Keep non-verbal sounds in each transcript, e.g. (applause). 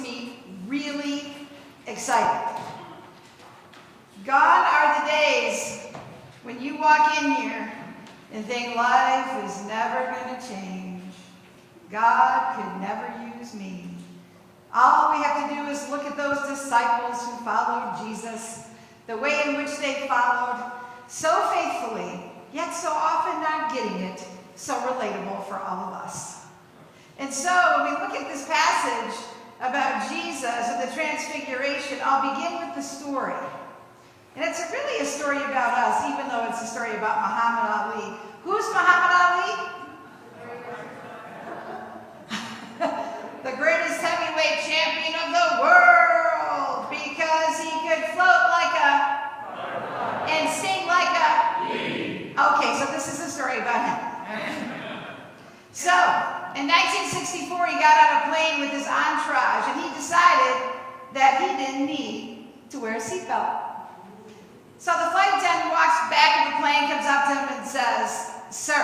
me really excited. Gone are the days when you walk in here and think life is never going to change. God could never use me. All we have to do is look at those disciples who followed Jesus, the way in which they followed so faithfully, yet so often not getting it, so relatable for all of us. And so when we look at this passage about Jesus and the transfiguration, I'll begin with the story. And it's really a story about us, even though it's a story about Muhammad Ali. Who's Muhammad Ali? (laughs) the greatest heavyweight champion of the world because he could float like a and sing like a. Okay, so this is a story about him. So, in 1964, he got on a plane with his entourage and he decided need to wear a seatbelt. So the flight attendant walks back of the plane, comes up to him and says, Sir,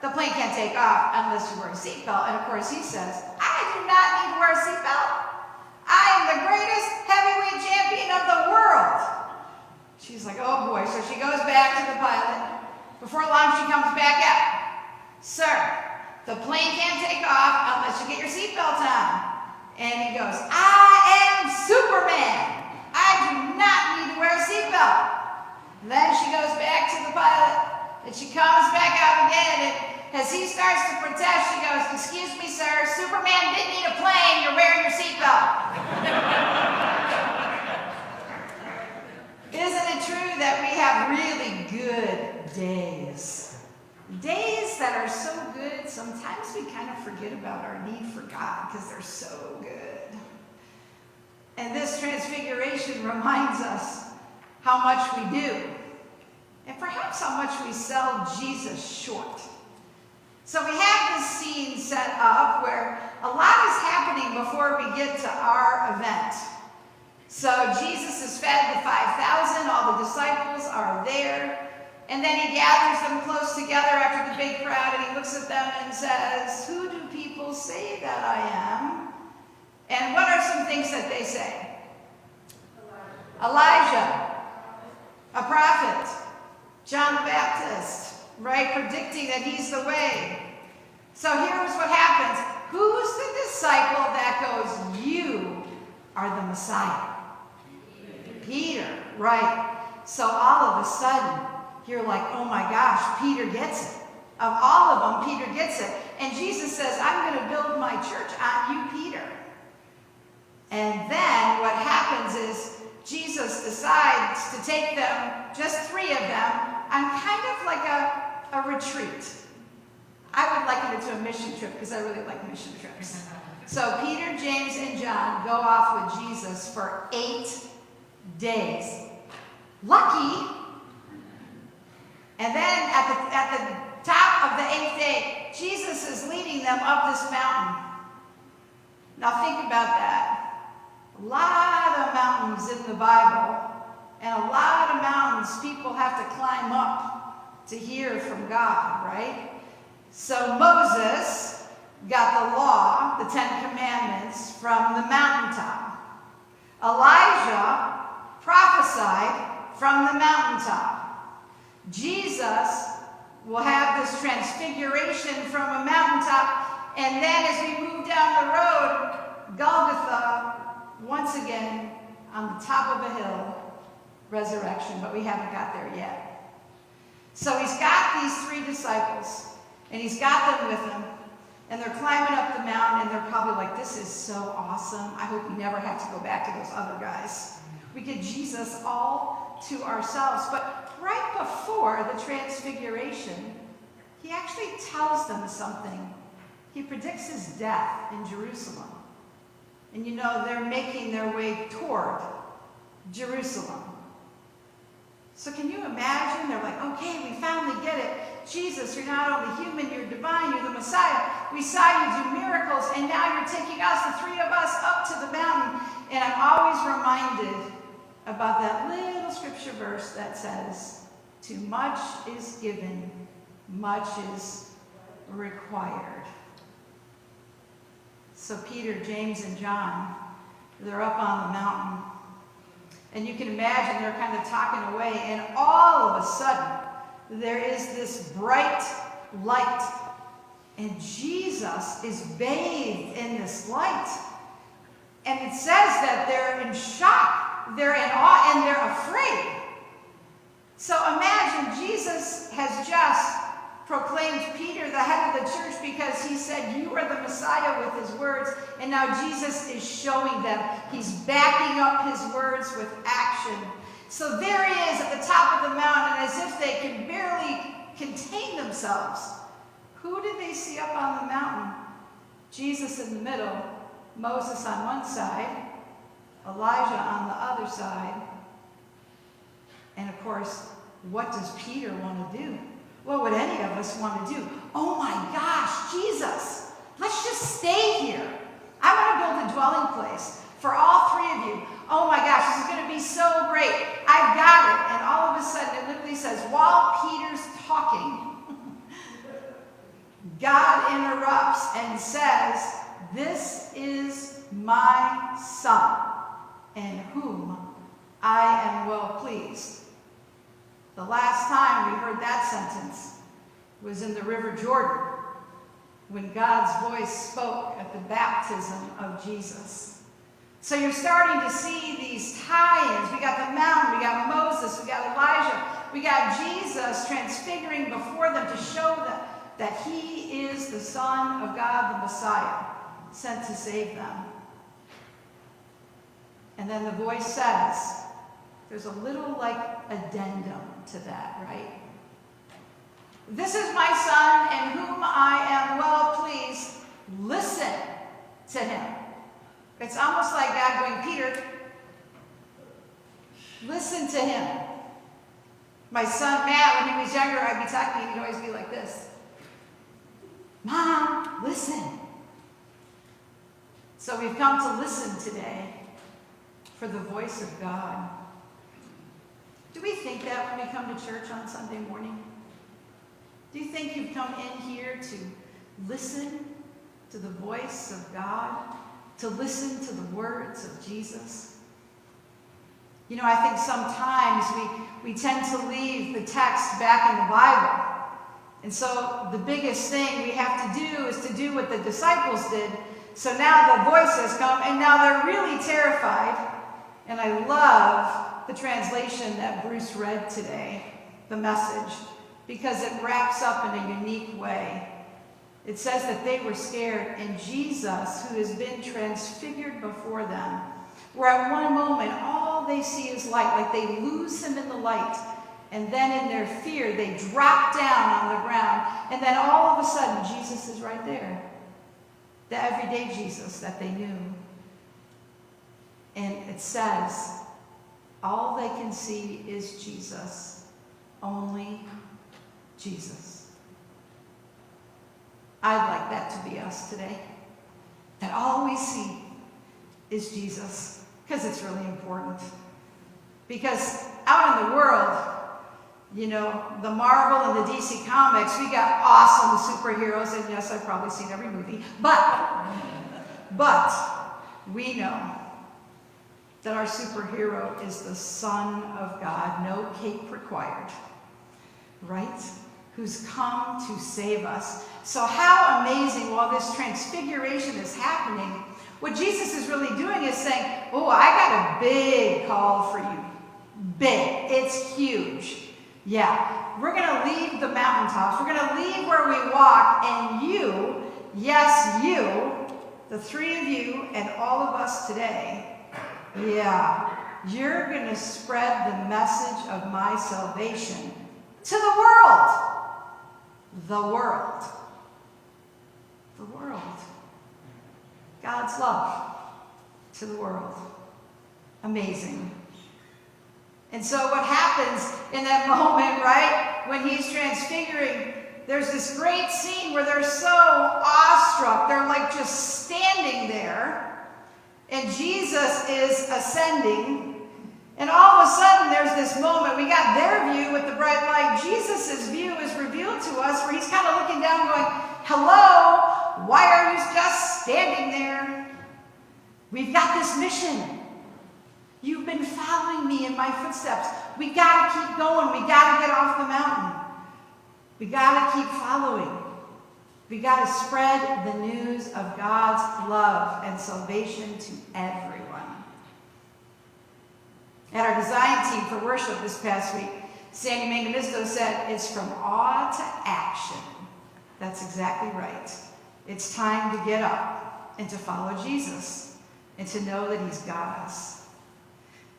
the plane can't take off unless you wear a seatbelt. And of course he says, I do not need to wear a seatbelt. I am the greatest heavyweight champion of the world. She's like, oh boy. So she goes back to the pilot. Before long, she comes back out. Sir, the plane can't take off unless you get your seatbelt on. And he goes, I am Superman. I do not need to wear a seatbelt. And then she goes back to the pilot, and she comes back out again, and as he starts to protest, she goes, excuse me, sir, Superman didn't need a plane, you're wearing your seatbelt. (laughs) Isn't it true that we have really good days? Days that are so sometimes we kind of forget about our need for God because they're so good. And this transfiguration reminds us how much we do, and perhaps how much we sell Jesus short. So we have this scene set up where a lot is happening before we get to our event. So Jesus has fed the 5,000, all the disciples are there, and then he gathers them close together after the big crowd and he looks at them and says, Who do people say that I am? And what are some things that they say? Elijah. Elijah a prophet, John the Baptist, right, predicting that he's the way. So here's what happens. Who's the disciple that goes, You are the Messiah? Peter, right. So all of a sudden, you're like, Oh my gosh, Peter gets it. Of all of them, Peter gets it. And Jesus says, I'm going to build my church on you, Peter. And then what happens is Jesus decides to take them, just three of them, on kind of like a, a retreat. I would liken it to a mission trip because I really like mission trips. So Peter, James, and John go off with Jesus for eight days. Lucky. And then at the, at the top of the eighth day, Jesus is leading them up this mountain. Now think about that. A lot of mountains in the Bible, and a lot of mountains people have to climb up to hear from God, right? So Moses got the law, the Ten Commandments, from the mountaintop. Elijah prophesied from the mountaintop. Jesus will have this transfiguration from a mountaintop, and then as we move down the road, Golgotha once again on the top of a hill, resurrection, but we haven't got there yet. So he's got these three disciples, and he's got them with him, and they're climbing up the mountain, and they're probably like, This is so awesome. I hope we never have to go back to those other guys. We get Jesus all to ourselves. But right before the transfiguration, he actually tells them something. He predicts his death in Jerusalem. And you know, they're making their way toward Jerusalem. So can you imagine? They're like, okay, we finally get it. Jesus, you're not only human, you're divine, you're the Messiah. We saw you do miracles, and now you're taking us, the three of us, up to the mountain. And I'm always reminded about that little scripture verse that says, Too much is given, much is required. So Peter, James, and John, they're up on the mountain. And you can imagine they're kind of talking away, and all of a sudden, there is this bright light. And Jesus is bathed in this light. And it says that they're in shock, they're in awe, and they're afraid. So imagine Jesus has just proclaimed Peter the head of the church because he said, You are the Messiah with his words. And now Jesus is showing them. He's backing up his words with action. So there he is at the top of the mountain, as if they can barely contain themselves. Who did they see up on the mountain? Jesus in the middle, Moses on one side, Elijah on the other side. And of course, what does Peter want to do? What would any of us want to do? Oh my gosh, Jesus, let's just stay here. I want to build a dwelling place for all three of you. Oh my gosh, this is going to be so great. I've got it. And all of a sudden, it literally says, while Peter's talking, (laughs) God interrupts and says, This is my son, in whom I am well pleased. The last time we heard that sentence was in the River Jordan when God's voice spoke at the baptism of Jesus. So you're starting to see these tie ins. We got the mountain, we got Moses, we got Elijah, we got Jesus transfiguring before them to show them that he is the Son of God, the Messiah, sent to save them. And then the voice says, there's a little like addendum to that, right? This is my son in whom I am well pleased. Listen to him. It's almost like God going, Peter, listen to him. My son Matt, when he was younger, I'd be talking, he'd always be like this Mom, listen. So we've come to listen today for the voice of God. Do we think that when we come to church on Sunday morning? Do you think you've come in here to listen to the voice of God, to listen to the words of Jesus? You know, I think sometimes we, we tend to leave the text back in the Bible. And so the biggest thing we have to do is to do what the disciples did. So now the voices come, and now they're really terrified. And I love the translation that Bruce read today, the message, because it wraps up in a unique way. It says that they were scared, and Jesus, who has been transfigured before them, where at one moment all they see is light, like they lose him in the light, and then in their fear they drop down on the ground, and then all of a sudden Jesus is right there. The everyday Jesus that they knew. And it says all they can see is Jesus. Only Jesus. I'd like that to be us today. That all we see is Jesus. Because it's really important. Because out in the world, you know, the Marvel and the DC comics, we got awesome superheroes, and yes, I've probably seen every movie, but, but, we know that our superhero is the Son of God, no cape required, right? Who's come to save us. So, how amazing while this transfiguration is happening, what Jesus is really doing is saying, Oh, I got a big call for you. Big. It's huge. Yeah. We're going to leave the mountaintops. We're going to leave where we walk, and you, yes, you, the three of you, and all of us today, yeah, you're going to spread the message of my salvation to the world. The world. The world. God's love to the world. Amazing. And so, what happens in that (laughs) moment, right, when he's transfiguring, there's this great scene where they're so awestruck. They're like just standing there. And Jesus is ascending. And all of a sudden, there's this moment. We got their view with the bright light. Jesus' view is revealed to us where he's kind of looking down, going, Hello, why are you just standing there? We've got this mission. You've been following me in my footsteps. We got to keep going. We got to get off the mountain. We got to keep following. We got to spread the news of God's love and salvation to everyone. At our design team for worship this past week, Sandy Mangamisto said, It's from awe to action. That's exactly right. It's time to get up and to follow Jesus and to know that He's got us.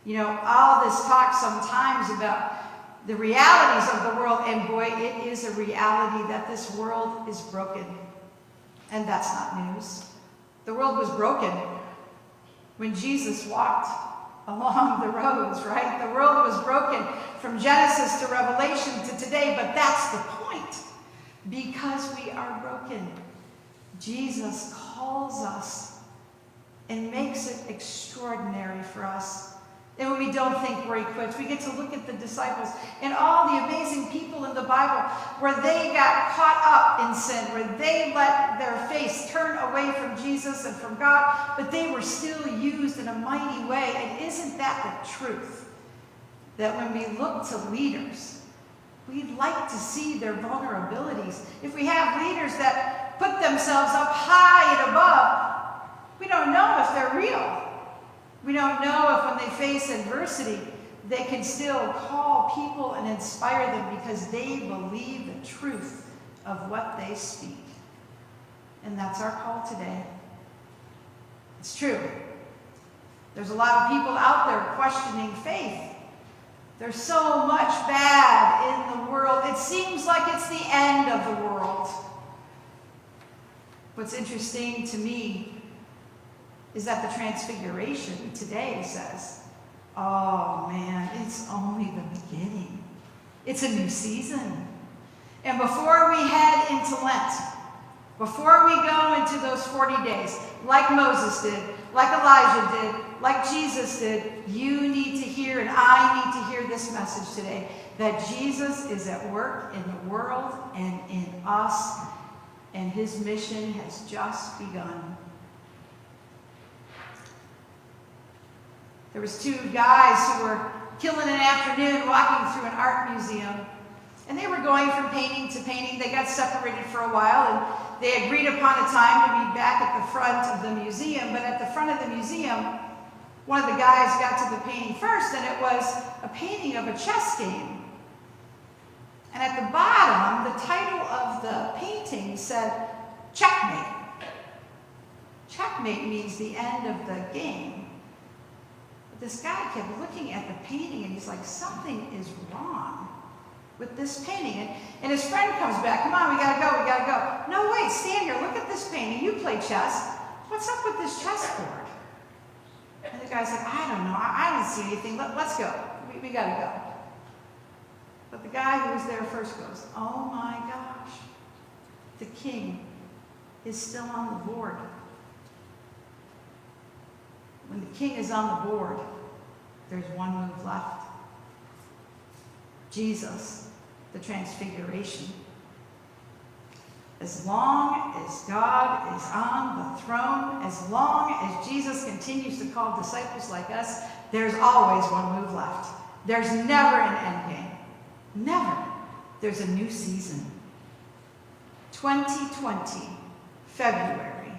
You know, all this talk sometimes about the realities of the world, and boy, it is a reality that this world is broken. And that's not news. The world was broken when Jesus walked (laughs) along the roads, right? The world was broken from Genesis to Revelation to today, but that's the point. Because we are broken, Jesus calls us and makes it extraordinary for us and when we don't think we're equipped, we get to look at the disciples and all the amazing people in the Bible where they got caught up in sin, where they let their face turn away from Jesus and from God, but they were still used in a mighty way. And isn't that the truth? That when we look to leaders, we'd like to see their vulnerabilities. If we have leaders that put themselves up high and above, we don't know if they're real. We don't know if when they face adversity, they can still call people and inspire them because they believe the truth of what they speak. And that's our call today. It's true. There's a lot of people out there questioning faith. There's so much bad in the world. It seems like it's the end of the world. What's interesting to me is that the Transfiguration today says, oh man, it's only the beginning. It's a new season. And before we head into Lent, before we go into those 40 days, like Moses did, like Elijah did, like Jesus did, you need to hear, and I need to hear this message today that Jesus is at work in the world and in us, and his mission has just begun. There was two guys who were killing an afternoon walking through an art museum. And they were going from painting to painting. They got separated for a while and they agreed upon a time to be back at the front of the museum. But at the front of the museum, one of the guys got to the painting first, and it was a painting of a chess game. And at the bottom, the title of the painting said, Checkmate. Checkmate means the end of the game. This guy kept looking at the painting and he's like, something is wrong with this painting. And, and his friend comes back, come on, we gotta go, we gotta go. No, wait, stand here, look at this painting. You play chess. What's up with this chessboard? And the guy's like, I don't know, I, I don't see anything. Let, us go. We, we gotta go. But the guy who was there first goes, Oh my gosh, the king is still on the board. When the king is on the board, there's one move left. Jesus, the transfiguration. As long as God is on the throne, as long as Jesus continues to call disciples like us, there's always one move left. There's never an end game. Never. There's a new season. 2020, February.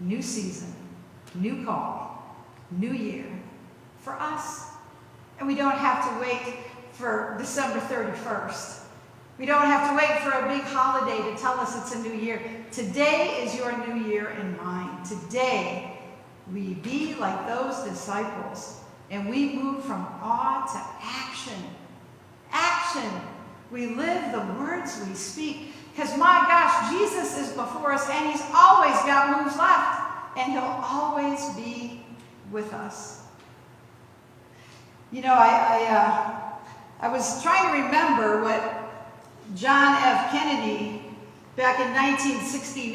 New season new call, new year for us. And we don't have to wait for December 31st. We don't have to wait for a big holiday to tell us it's a new year. Today is your new year and mine. Today, we be like those disciples and we move from awe to action. Action. We live the words we speak. Because my gosh, Jesus is before us and he's always got moves left and he'll always be with us. You know, I, I, uh, I was trying to remember what John F. Kennedy, back in 1969,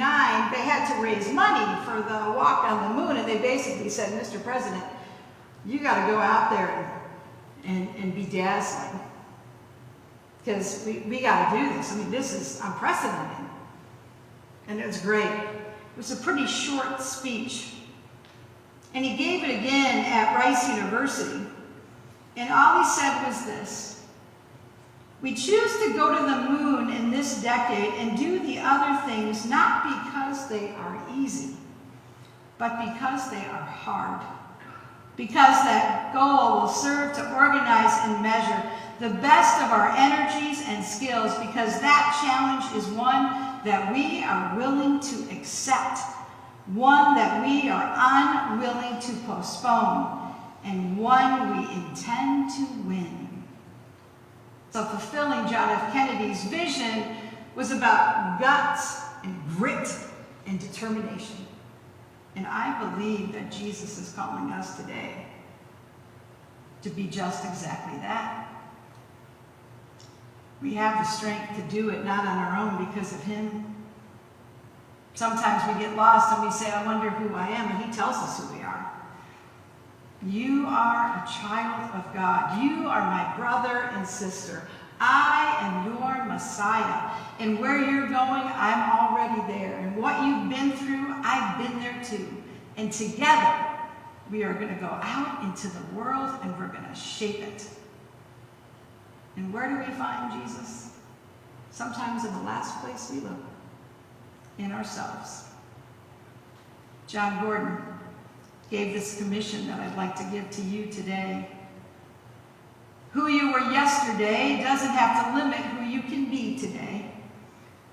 they had to raise money for the walk on the moon, and they basically said, Mr. President, you got to go out there and, and, and be dazzling. Because we, we got to do this. I mean, this is unprecedented. And it was great. It was a pretty short speech. And he gave it again at Rice University. And all he said was this We choose to go to the moon in this decade and do the other things not because they are easy, but because they are hard. Because that goal will serve to organize and measure the best of our energies and skills, because that challenge is one that we are willing to accept, one that we are unwilling to postpone, and one we intend to win. So, fulfilling John F. Kennedy's vision was about guts and grit and determination. And I believe that Jesus is calling us today to be just exactly that. We have the strength to do it not on our own because of Him. Sometimes we get lost and we say, I wonder who I am, and He tells us who we are. You are a child of God. You are my brother and sister. I am your Messiah. And where you're going, I'm already there. And what you've been through, I've been there too. And together, we are going to go out into the world and we're going to shape it. And where do we find Jesus? Sometimes in the last place we look, in ourselves. Jon Gordon gave this commission that I'd like to give to you today. Who you were yesterday doesn't have to limit who you can be today.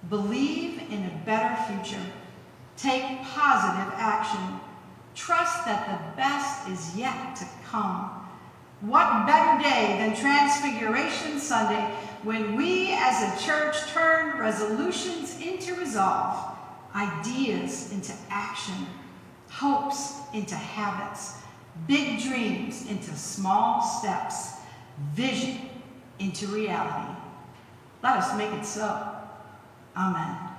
Believe in a better future. Take positive action. Trust that the best is yet to come. What better day than Transfiguration Sunday when we as a church turn resolutions into resolve, ideas into action, hopes into habits, big dreams into small steps, vision into reality. Let us make it so. Amen.